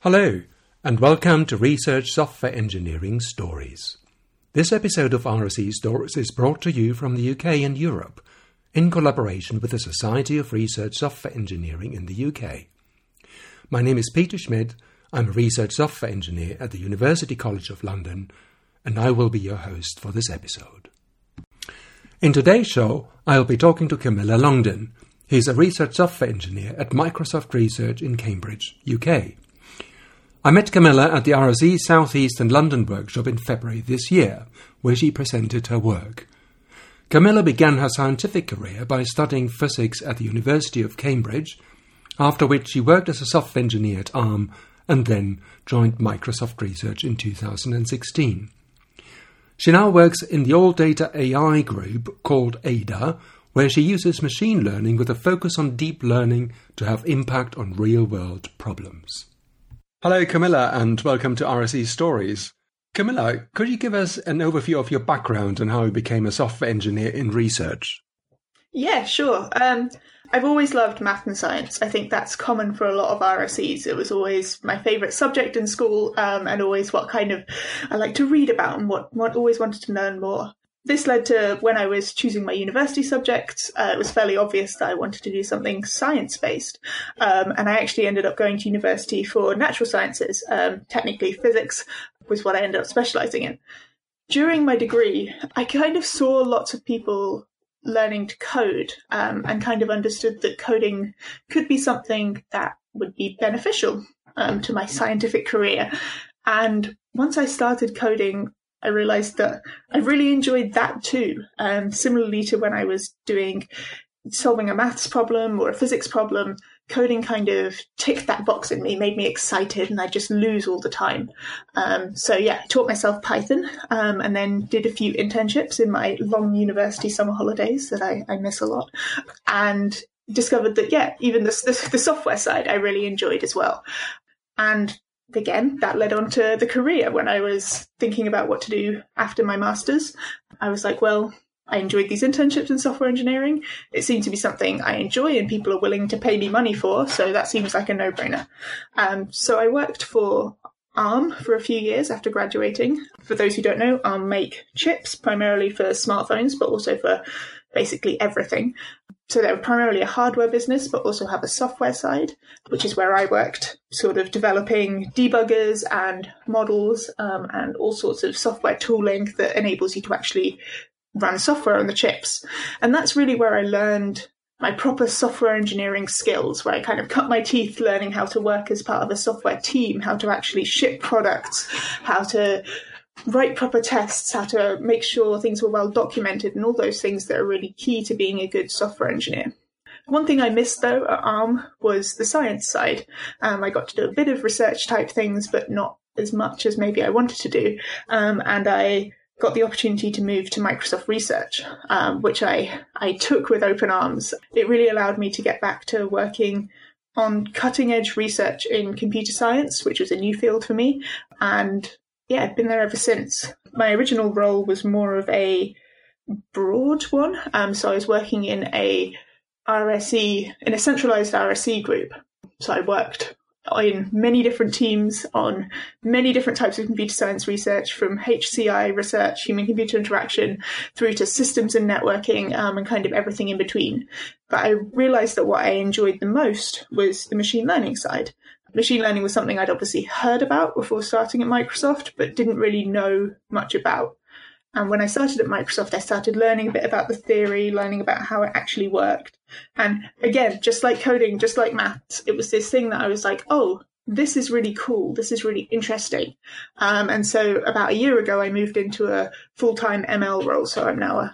Hello, and welcome to Research Software Engineering Stories. This episode of RSE Stories is brought to you from the UK and Europe in collaboration with the Society of Research Software Engineering in the UK. My name is Peter Schmidt. I'm a research software engineer at the University College of London, and I will be your host for this episode. In today's show, I'll be talking to Camilla Longden. He's a research software engineer at Microsoft Research in Cambridge, UK. I met Camilla at the RSE Southeast and London workshop in February this year, where she presented her work. Camilla began her scientific career by studying physics at the University of Cambridge, after which she worked as a software engineer at ARM and then joined Microsoft Research in 2016. She now works in the All Data AI group called ADA, where she uses machine learning with a focus on deep learning to have impact on real world problems. Hello, Camilla, and welcome to RSE Stories. Camilla, could you give us an overview of your background and how you became a software engineer in research? Yeah, sure. Um, I've always loved math and science. I think that's common for a lot of RSEs. It was always my favourite subject in school, um, and always what kind of I like to read about and what, what always wanted to learn more this led to when I was choosing my university subjects, uh, it was fairly obvious that I wanted to do something science based. Um, and I actually ended up going to university for natural sciences. Um, technically, physics was what I ended up specializing in. During my degree, I kind of saw lots of people learning to code um, and kind of understood that coding could be something that would be beneficial um, to my scientific career. And once I started coding, I realized that I really enjoyed that too. Um, similarly to when I was doing solving a maths problem or a physics problem, coding kind of ticked that box in me, made me excited, and I just lose all the time. Um, so yeah, I taught myself Python, um, and then did a few internships in my long university summer holidays that I, I miss a lot, and discovered that yeah, even the, the, the software side I really enjoyed as well. And again, that led on to the career when I was thinking about what to do after my master's. I was like, well, I enjoyed these internships in software engineering. It seemed to be something I enjoy and people are willing to pay me money for, so that seems like a no brainer. Um, so I worked for ARM for a few years after graduating. For those who don't know, ARM make chips primarily for smartphones, but also for basically everything. So they're primarily a hardware business, but also have a software side, which is where I worked, sort of developing debuggers and models um, and all sorts of software tooling that enables you to actually run software on the chips. And that's really where I learned my proper software engineering skills, where I kind of cut my teeth learning how to work as part of a software team, how to actually ship products, how to write proper tests, how to make sure things were well documented, and all those things that are really key to being a good software engineer. One thing I missed though at ARM was the science side. Um, I got to do a bit of research type things, but not as much as maybe I wanted to do. Um, and I got the opportunity to move to Microsoft Research, um, which I, I took with open arms. It really allowed me to get back to working on cutting edge research in computer science, which was a new field for me, and yeah, I've been there ever since. My original role was more of a broad one. Um, so I was working in a RSE, in a centralized RSE group. So I worked in many different teams on many different types of computer science research, from HCI research, human computer interaction, through to systems and networking, um, and kind of everything in between. But I realized that what I enjoyed the most was the machine learning side machine learning was something I'd obviously heard about before starting at Microsoft, but didn't really know much about. And when I started at Microsoft, I started learning a bit about the theory, learning about how it actually worked. And again, just like coding, just like maths, it was this thing that I was like, oh, this is really cool. This is really interesting. Um, and so about a year ago, I moved into a full time ML role. So I'm now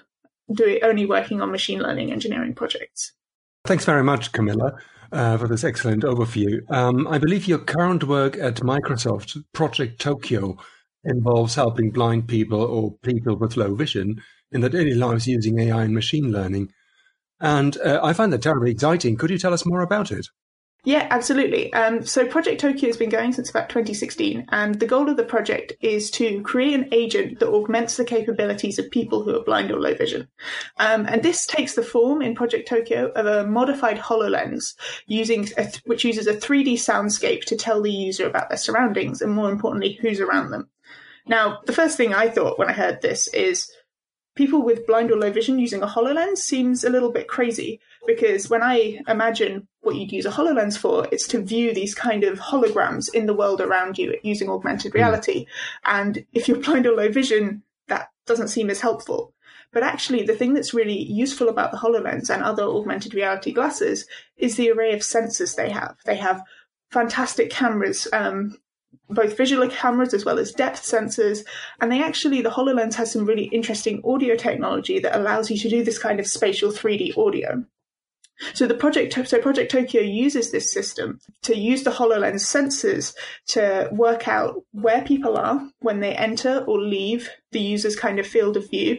doing, only working on machine learning engineering projects. Thanks very much, Camilla uh, for this excellent overview. Um, I believe your current work at Microsoft, Project Tokyo, involves helping blind people or people with low vision in their daily lives using AI and machine learning. And uh, I find that terribly exciting. Could you tell us more about it? Yeah, absolutely. Um, so Project Tokyo has been going since about 2016, and the goal of the project is to create an agent that augments the capabilities of people who are blind or low vision. Um, and this takes the form in Project Tokyo of a modified HoloLens using th- which uses a 3D soundscape to tell the user about their surroundings and more importantly, who's around them. Now, the first thing I thought when I heard this is people with blind or low vision using a HoloLens seems a little bit crazy because when I imagine what you'd use a HoloLens for, it's to view these kind of holograms in the world around you using augmented hmm. reality. And if you're blind or low vision, that doesn't seem as helpful. But actually, the thing that's really useful about the HoloLens and other augmented reality glasses is the array of sensors they have. They have fantastic cameras um, both visual cameras as well as depth sensors. And they actually, the HoloLens has some really interesting audio technology that allows you to do this kind of spatial 3D audio. So the project, so Project Tokyo uses this system to use the HoloLens sensors to work out where people are when they enter or leave the user's kind of field of view,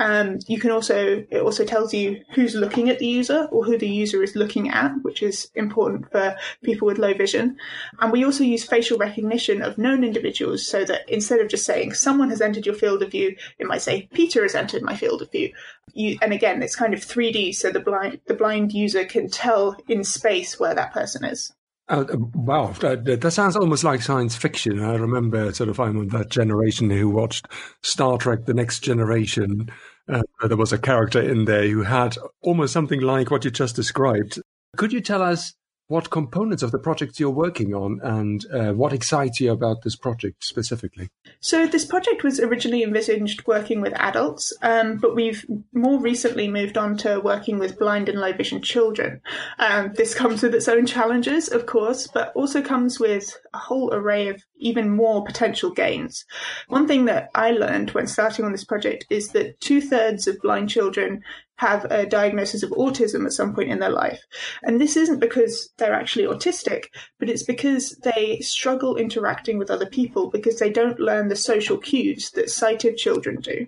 um, you can also it also tells you who's looking at the user or who the user is looking at, which is important for people with low vision. And we also use facial recognition of known individuals so that instead of just saying someone has entered your field of view, it might say Peter has entered my field of view. You, and again, it's kind of 3D, so the blind the blind user can tell in space where that person is. Uh, wow, that, that, sounds almost like science fiction. I remember sort of I'm of that generation who watched Star Trek: The Next Generation. Uh, there was a character in there who had almost something like what you just described. Could you tell us what components of the project you're working on and uh, what excites you about this project specifically? So, this project was originally envisaged working with adults, um, but we've more recently moved on to working with blind and low vision children. Um, this comes with its own challenges, of course, but also comes with a whole array of even more potential gains. One thing that I learned when starting on this project is that two thirds of blind children have a diagnosis of autism at some point in their life. And this isn't because they're actually autistic, but it's because they struggle interacting with other people because they don't learn the social cues that sighted children do.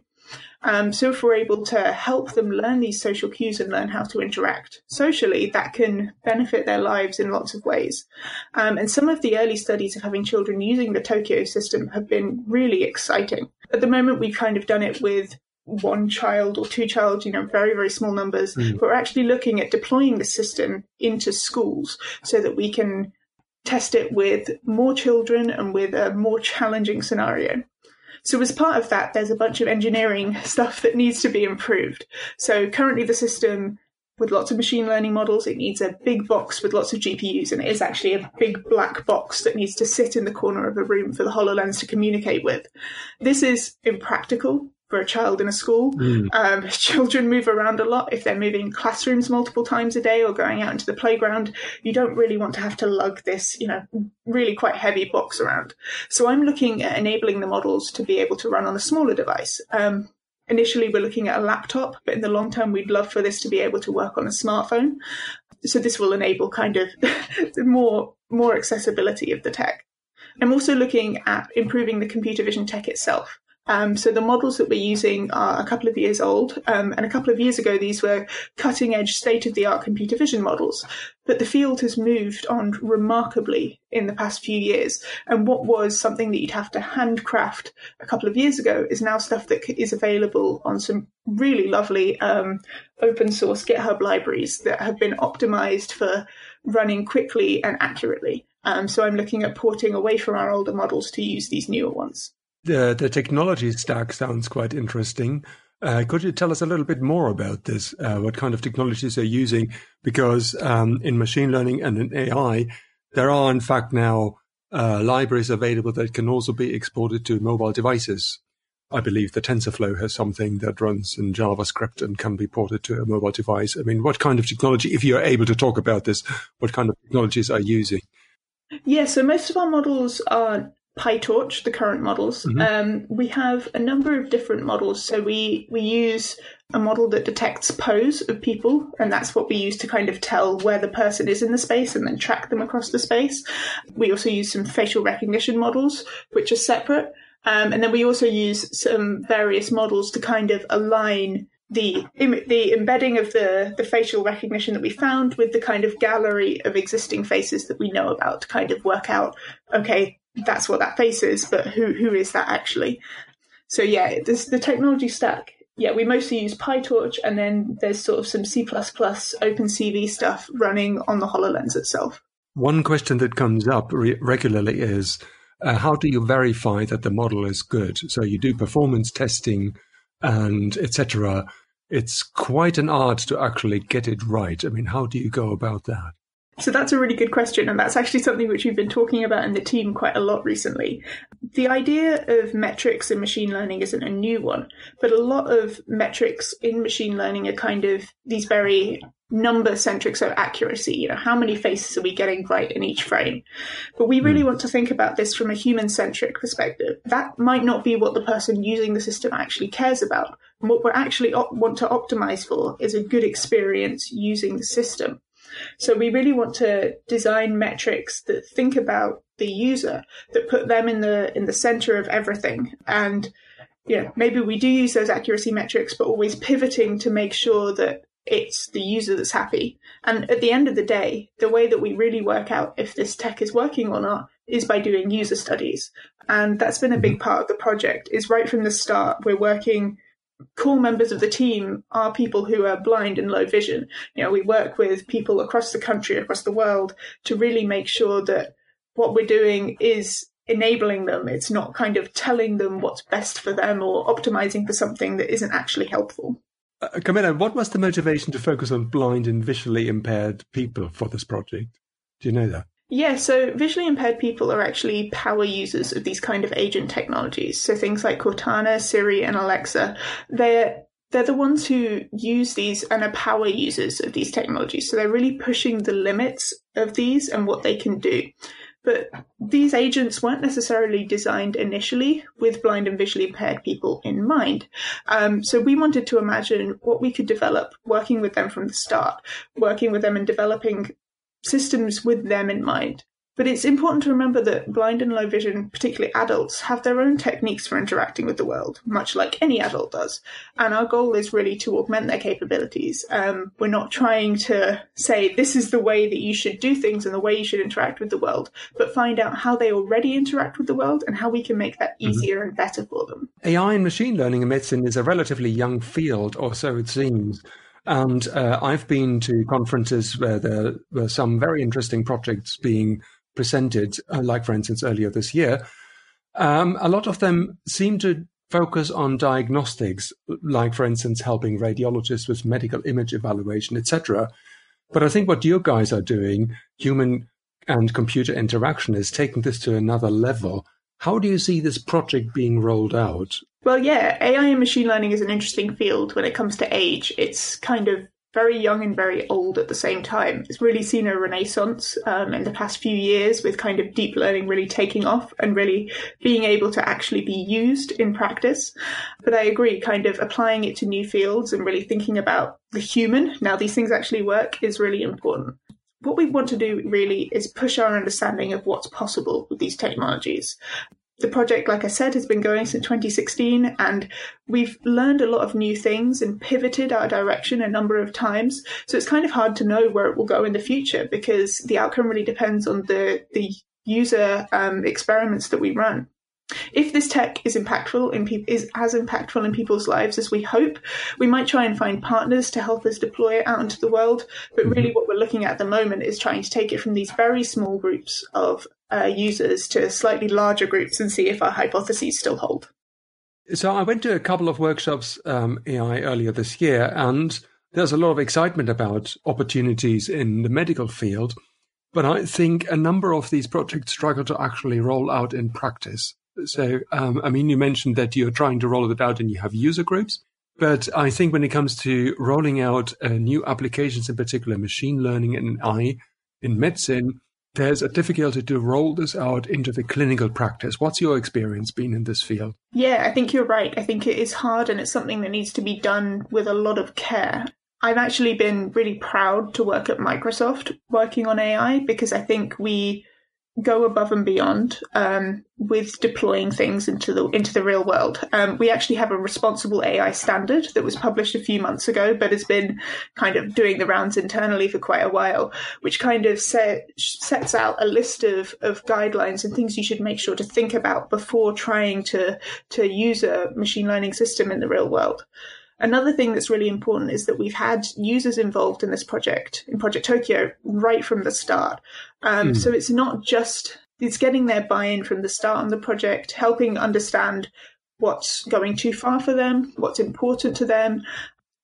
Um, so if we're able to help them learn these social cues and learn how to interact socially, that can benefit their lives in lots of ways. Um, and some of the early studies of having children using the Tokyo system have been really exciting. At the moment, we've kind of done it with one child or two child, you know, very, very small numbers. Mm. But we're actually looking at deploying the system into schools so that we can test it with more children and with a more challenging scenario. So as part of that, there's a bunch of engineering stuff that needs to be improved. So currently the system with lots of machine learning models, it needs a big box with lots of GPUs, and it is actually a big black box that needs to sit in the corner of a room for the HoloLens to communicate with. This is impractical for a child in a school. Mm. Um, children move around a lot. If they're moving classrooms multiple times a day or going out into the playground, you don't really want to have to lug this, you know, really quite heavy box around. So I'm looking at enabling the models to be able to run on a smaller device. Um, initially, we're looking at a laptop, but in the long term, we'd love for this to be able to work on a smartphone. So this will enable kind of more more accessibility of the tech. I'm also looking at improving the computer vision tech itself. Um, so the models that we're using are a couple of years old, um, and a couple of years ago these were cutting edge, state of the art computer vision models. But the field has moved on remarkably in the past few years, and what was something that you'd have to handcraft a couple of years ago is now stuff that is available on some really lovely um, open source GitHub libraries that have been optimized for running quickly and accurately. Um, so I'm looking at porting away from our older models to use these newer ones. The, the technology stack sounds quite interesting. Uh, could you tell us a little bit more about this? Uh, what kind of technologies they're using? Because um, in machine learning and in AI, there are in fact now uh, libraries available that can also be exported to mobile devices. I believe the TensorFlow has something that runs in JavaScript and can be ported to a mobile device. I mean, what kind of technology, if you're able to talk about this, what kind of technologies are you using? Yeah, so most of our models are PyTorch, the current models. Mm-hmm. Um, we have a number of different models. So we we use a model that detects pose of people, and that's what we use to kind of tell where the person is in the space and then track them across the space. We also use some facial recognition models, which are separate. Um, and then we also use some various models to kind of align the the embedding of the the facial recognition that we found with the kind of gallery of existing faces that we know about to kind of work out okay that's what that face is but who who is that actually? So yeah this the technology stack. Yeah we mostly use pytorch and then there's sort of some c++ opencv stuff running on the hololens itself. One question that comes up re- regularly is uh, how do you verify that the model is good? So you do performance testing and etc it's quite an art to actually get it right. I mean, how do you go about that? So that's a really good question, and that's actually something which we've been talking about in the team quite a lot recently. The idea of metrics in machine learning isn't a new one, but a lot of metrics in machine learning are kind of these very number centric, so accuracy. You know, how many faces are we getting right in each frame? But we really mm. want to think about this from a human centric perspective. That might not be what the person using the system actually cares about. And what we actually op- want to optimize for is a good experience using the system. So we really want to design metrics that think about the user, that put them in the in the center of everything. And know, maybe we do use those accuracy metrics, but always pivoting to make sure that it's the user that's happy. And at the end of the day, the way that we really work out if this tech is working or not is by doing user studies. And that's been a big mm-hmm. part of the project is right from the start, we're working core members of the team are people who are blind and low vision. You know, we work with people across the country, across the world to really make sure that what we're doing is enabling them. It's not kind of telling them what's best for them or optimizing for something that isn't actually helpful. Uh, Camilla, what was the motivation to focus on blind and visually impaired people for this project? Do you know that? Yeah, so visually impaired people are actually power users of these kind of agent technologies. So things like Cortana, Siri, and Alexa, they're they're the ones who use these and are power users of these technologies. So they're really pushing the limits of these and what they can do. But these agents weren't necessarily designed initially with blind and visually impaired people in mind. Um, so we wanted to imagine what we could develop working with them from the start, working with them and developing systems with them in mind. But it's important to remember that blind and low vision, particularly adults, have their own techniques for interacting with the world, much like any adult does. And our goal is really to augment their capabilities. Um, we're not trying to say this is the way that you should do things and the way you should interact with the world, but find out how they already interact with the world and how we can make that mm-hmm. easier mm-hmm. and better for them. AI and machine learning in medicine is a relatively young field, or so it seems. And uh, I've been to conferences where there were some very interesting projects being presented, uh, like for instance earlier this year, um, a lot of them seem to focus on diagnostics, like for instance helping radiologists with medical image evaluation, etc. But I think what you guys are doing, human and computer interaction, is taking this to another level. How do you see this project being rolled out? Well, yeah, AI and machine learning is an interesting field when it comes to age. It's kind of very young and very old at the same time. It's really seen a renaissance um, in the past few years with kind of deep learning really taking off and really being able to actually be used in practice. But I agree, kind of applying it to new fields and really thinking about the human, now these things actually work, is really important. What we want to do really is push our understanding of what's possible with these technologies. The project, like I said, has been going since 2016, and we've learned a lot of new things and pivoted our direction a number of times. So it's kind of hard to know where it will go in the future because the outcome really depends on the the user um, experiments that we run. If this tech is impactful in pe- is as impactful in people's lives as we hope, we might try and find partners to help us deploy it out into the world. But really, mm-hmm. what we're looking at at the moment is trying to take it from these very small groups of uh, users to slightly larger groups and see if our hypotheses still hold. So I went to a couple of workshops um, AI earlier this year, and there's a lot of excitement about opportunities in the medical field. But I think a number of these projects struggle to actually roll out in practice. So, um, I mean, you mentioned that you're trying to roll it out and you have user groups. But I think when it comes to rolling out uh, new applications, in particular machine learning and AI in medicine, there's a difficulty to roll this out into the clinical practice. What's your experience been in this field? Yeah, I think you're right. I think it is hard and it's something that needs to be done with a lot of care. I've actually been really proud to work at Microsoft working on AI because I think we go above and beyond um, with deploying things into the into the real world. Um, we actually have a responsible AI standard that was published a few months ago, but has been kind of doing the rounds internally for quite a while, which kind of set, sets out a list of, of guidelines and things you should make sure to think about before trying to to use a machine learning system in the real world. Another thing that's really important is that we've had users involved in this project, in Project Tokyo, right from the start. Um, mm. So it's not just, it's getting their buy in from the start on the project, helping understand what's going too far for them, what's important to them,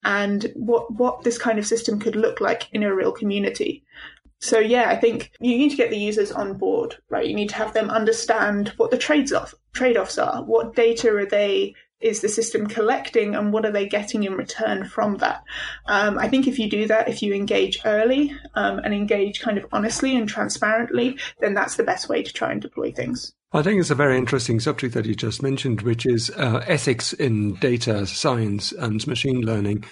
and what, what this kind of system could look like in a real community. So yeah, I think you need to get the users on board, right? You need to have them understand what the trades off trade offs are. What data are they is the system collecting and what are they getting in return from that? Um, I think if you do that, if you engage early um, and engage kind of honestly and transparently, then that's the best way to try and deploy things. I think it's a very interesting subject that you just mentioned, which is uh, ethics in data science and machine learning.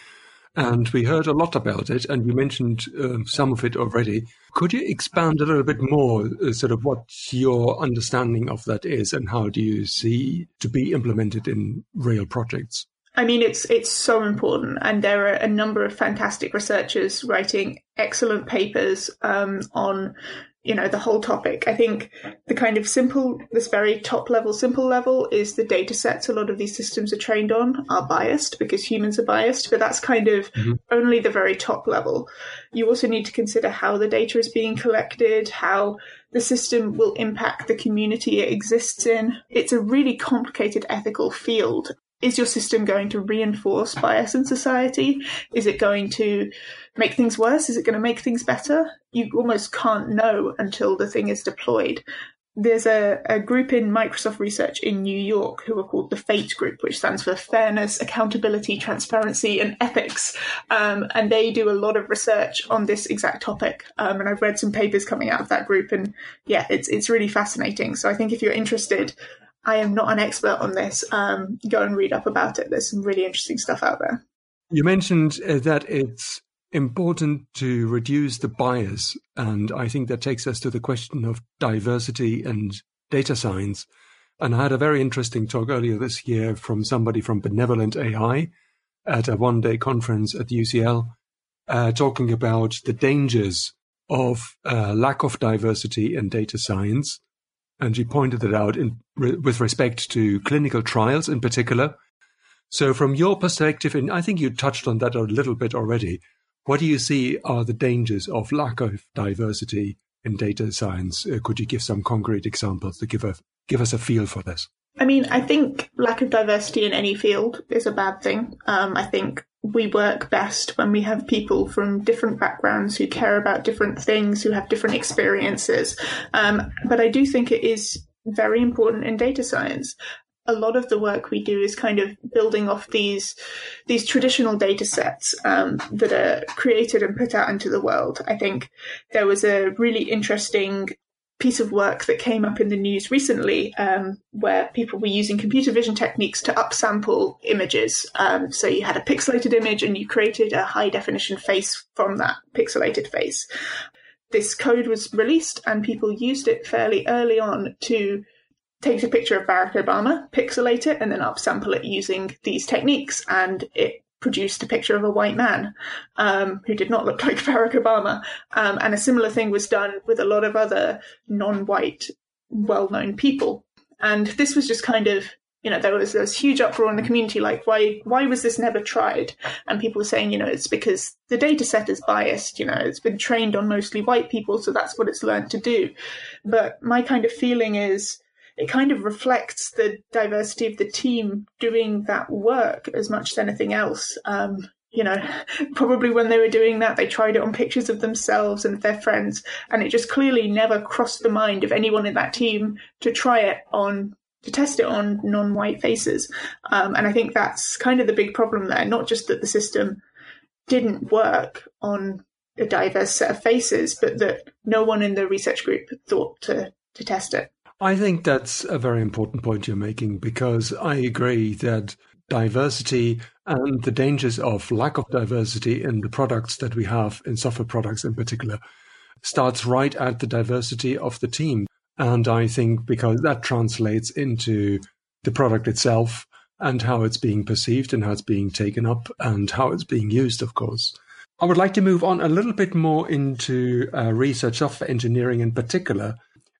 And we heard a lot about it, and you mentioned uh, some of it already. Could you expand a little bit more, uh, sort of what your understanding of that is, and how do you see to be implemented in real projects? I mean, it's it's so important, and there are a number of fantastic researchers writing excellent papers um, on you know the whole topic i think the kind of simple this very top level simple level is the data sets a lot of these systems are trained on are biased because humans are biased but that's kind of mm-hmm. only the very top level you also need to consider how the data is being collected how the system will impact the community it exists in it's a really complicated ethical field is your system going to reinforce bias in society? Is it going to make things worse? Is it going to make things better? You almost can't know until the thing is deployed. There's a, a group in Microsoft Research in New York who are called the FATE Group, which stands for Fairness, Accountability, Transparency, and Ethics. Um, and they do a lot of research on this exact topic. Um, and I've read some papers coming out of that group, and yeah, it's it's really fascinating. So I think if you're interested, I am not an expert on this. Um, go and read up about it. There's some really interesting stuff out there. You mentioned uh, that it's important to reduce the bias, and I think that takes us to the question of diversity and data science. And I had a very interesting talk earlier this year from somebody from Benevolent AI at a one day conference at UCL, uh, talking about the dangers of uh, lack of diversity in data science and she pointed it out in, with respect to clinical trials in particular. So, from your perspective, and I think you touched on that a little bit already, what do you see are the dangers of lack of diversity in data science? Uh, could you give some concrete examples to give a give us a feel for this? I mean, I think lack of diversity in any field is a bad thing. Um, I think we work best when we have people from different backgrounds who care about different things, who have different experiences. Um, but I do think it is very important in data science. A lot of the work we do is kind of building off these these traditional data sets um, that are created and put out into the world. I think there was a really interesting piece of work that came up in the news recently um, where people were using computer vision techniques to upsample images. Um, so you had a pixelated image and you created a high definition face from that pixelated face. This code was released and people used it fairly early on to take a picture of Barack Obama, pixelate it, and then upsample it using these techniques. And it produced a picture of a white man um, who did not look like Barack Obama. Um, and a similar thing was done with a lot of other non white, well known people. And this was just kind of you know, there was there was huge uproar in the community, like why why was this never tried? And people were saying, you know, it's because the data set is biased. You know, it's been trained on mostly white people, so that's what it's learned to do. But my kind of feeling is it kind of reflects the diversity of the team doing that work as much as anything else. Um, you know, probably when they were doing that, they tried it on pictures of themselves and their friends, and it just clearly never crossed the mind of anyone in that team to try it on to test it on non-white faces. Um, and I think that's kind of the big problem there. Not just that the system didn't work on a diverse set of faces, but that no one in the research group thought to to test it. I think that's a very important point you're making because I agree that diversity and the dangers of lack of diversity in the products that we have in software products in particular starts right at the diversity of the team. And I think because that translates into the product itself and how it's being perceived and how it's being taken up and how it's being used, of course. I would like to move on a little bit more into uh, research software engineering in particular.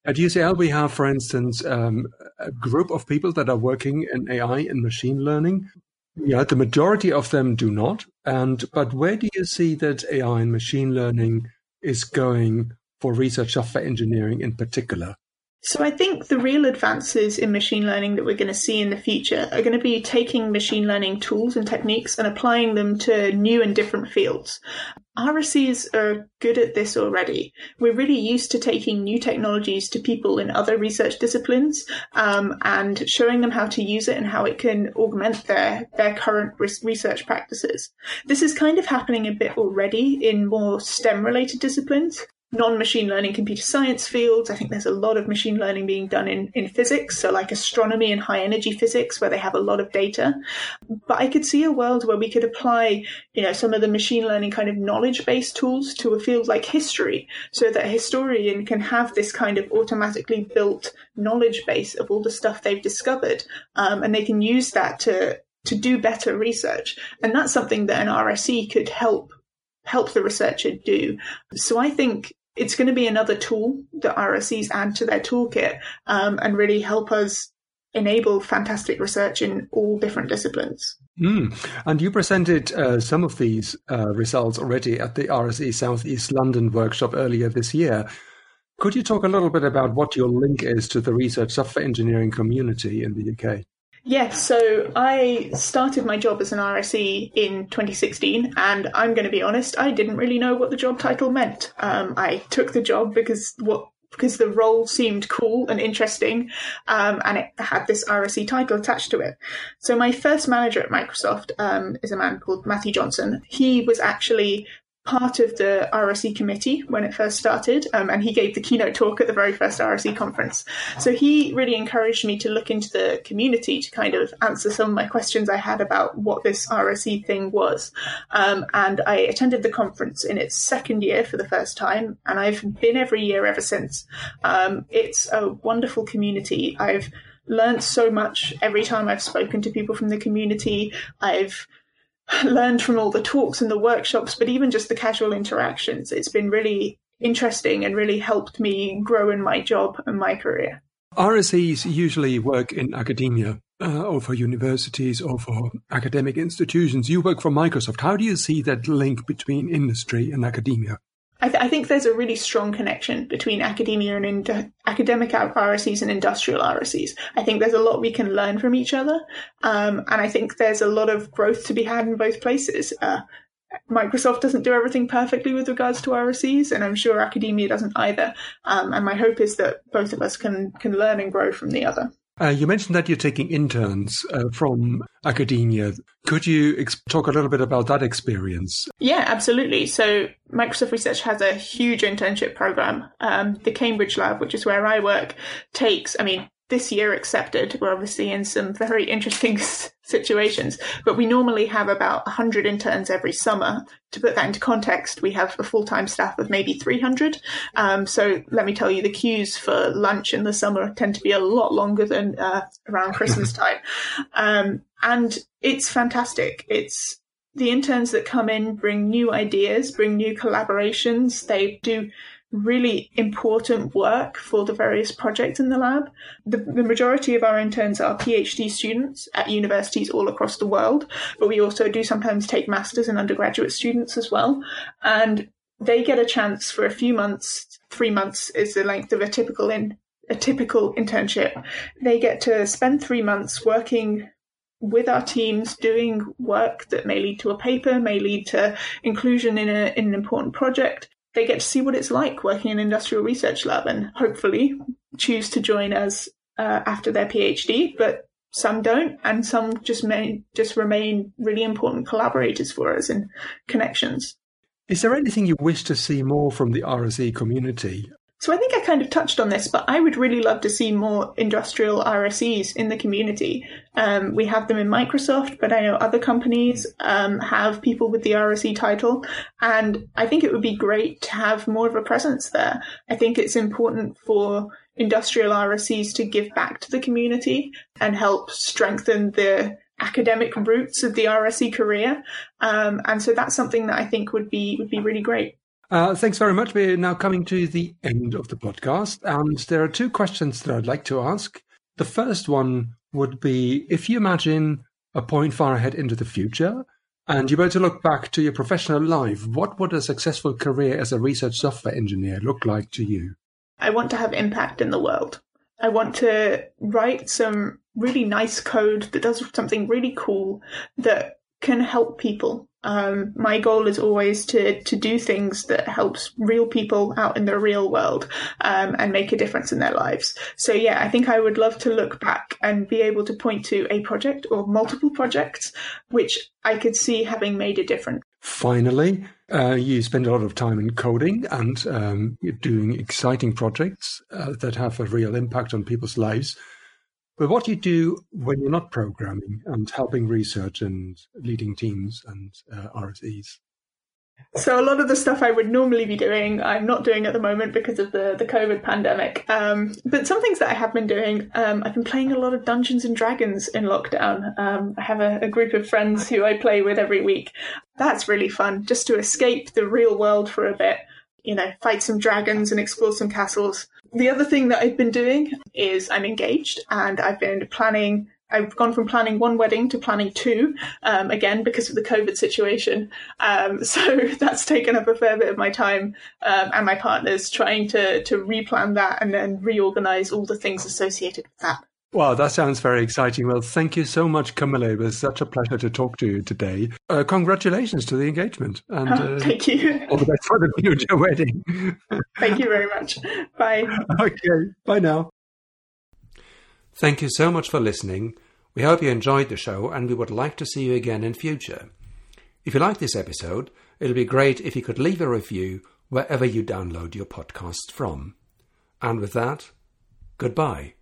At UCL, we have, for instance, um, a group of people that are working in AI and machine learning. Yeah, the majority of them do not. And but where do you see that AI and machine learning is going for research software engineering in particular? So I think the real advances in machine learning that we're going to see in the future are going to be taking machine learning tools and techniques and applying them to new and different fields. RSEs are good at this already. We're really used to taking new technologies to people in other research disciplines um, and showing them how to use it and how it can augment their, their current research practices. This is kind of happening a bit already in more STEM related disciplines non-machine learning computer science fields. I think there's a lot of machine learning being done in, in physics, so like astronomy and high energy physics where they have a lot of data. But I could see a world where we could apply, you know, some of the machine learning kind of knowledge based tools to a field like history so that a historian can have this kind of automatically built knowledge base of all the stuff they've discovered. Um, and they can use that to to do better research. And that's something that an RSE could help help the researcher do. So I think it's going to be another tool that RSEs add to their toolkit um, and really help us enable fantastic research in all different disciplines. Mm. And you presented uh, some of these uh, results already at the RSE Southeast London workshop earlier this year. Could you talk a little bit about what your link is to the research software engineering community in the UK? Yes, so I started my job as an RSE in 2016, and I'm going to be honest, I didn't really know what the job title meant. Um, I took the job because what because the role seemed cool and interesting, um, and it had this RSE title attached to it. So my first manager at Microsoft um, is a man called Matthew Johnson. He was actually part of the RSE committee when it first started, um, and he gave the keynote talk at the very first RSE conference. So he really encouraged me to look into the community to kind of answer some of my questions I had about what this RSE thing was. Um, and I attended the conference in its second year for the first time, and I've been every year ever since. Um, it's a wonderful community. I've learned so much every time I've spoken to people from the community. I've learned from all the talks and the workshops, but even just the casual interactions. It's been really interesting and really helped me grow in my job and my career. RSEs usually work in academia uh, or for universities or for academic institutions. You work for Microsoft. How do you see that link between industry and academia? I, th- I, think there's a really strong connection between academia and academic RSEs and industrial RSEs. I think there's a lot we can learn from each other, um, and I think there's a lot of growth to be had in both places. Uh, Microsoft doesn't do everything perfectly with regards to RSEs, and I'm sure academia doesn't either. Um, and my hope is that both of us can can learn and grow from the other. Uh, you mentioned that you're taking interns uh, from academia. Could you ex- talk a little bit about that experience? Yeah, absolutely. So, Microsoft Research has a huge internship program. Um, the Cambridge Lab, which is where I work, takes, I mean, this year accepted. We're obviously in some very interesting situations, but we normally have about 100 interns every summer. To put that into context, we have a full-time staff of maybe 300. Um, so let me tell you, the queues for lunch in the summer tend to be a lot longer than uh, around Christmas time. Um, and it's fantastic. It's the interns that come in bring new ideas, bring new collaborations. They do really important work for the various projects in the lab. The, the, majority of our interns are PhD students at universities all across the world, but we also do sometimes take masters and undergraduate students as well. And they get a chance for a few months, three months is the length of a typical in a typical internship. They get to spend three months working with our teams doing work that may lead to a paper, may lead to inclusion in, a, in an important project, they get to see what it's like working in an industrial research lab and hopefully choose to join us uh, after their PhD. But some don't, and some just may just remain really important collaborators for us and connections. Is there anything you wish to see more from the RSE community? So I think I kind of touched on this, but I would really love to see more industrial RSEs in the community. Um, we have them in Microsoft, but I know other companies um, have people with the RSE title, and I think it would be great to have more of a presence there. I think it's important for industrial RSEs to give back to the community and help strengthen the academic roots of the RSE career. Um, and so that's something that I think would be would be really great. Uh, thanks very much. We're now coming to the end of the podcast, and there are two questions that I'd like to ask. The first one would be if you imagine a point far ahead into the future, and you were to look back to your professional life, what would a successful career as a research software engineer look like to you? I want to have impact in the world. I want to write some really nice code that does something really cool that can help people. Um, my goal is always to to do things that helps real people out in the real world um, and make a difference in their lives. So yeah, I think I would love to look back and be able to point to a project or multiple projects which I could see having made a difference. Finally, uh, you spend a lot of time in coding and um, doing exciting projects uh, that have a real impact on people's lives. But what you do when you're not programming and helping research and leading teams and uh, RSEs? So a lot of the stuff I would normally be doing, I'm not doing at the moment because of the, the COVID pandemic. Um, but some things that I have been doing, um, I've been playing a lot of Dungeons and Dragons in lockdown. Um, I have a, a, group of friends who I play with every week. That's really fun, just to escape the real world for a bit. You know, fight some dragons and explore some castles. The other thing that I've been doing is I'm engaged and I've been planning I've gone from planning one wedding to planning two, um, again because of the COVID situation. Um, so that's taken up a fair bit of my time um, and my partner's trying to to replan that and then reorganize all the things associated with that. Wow, that sounds very exciting. Well, thank you so much, Camilla. It was such a pleasure to talk to you today. Uh, congratulations to the engagement. And oh, thank you. All the best for the future wedding. thank you very much. Bye. Okay, bye now. Thank you so much for listening. We hope you enjoyed the show and we would like to see you again in future. If you like this episode, it'll be great if you could leave a review wherever you download your podcasts from. And with that, goodbye.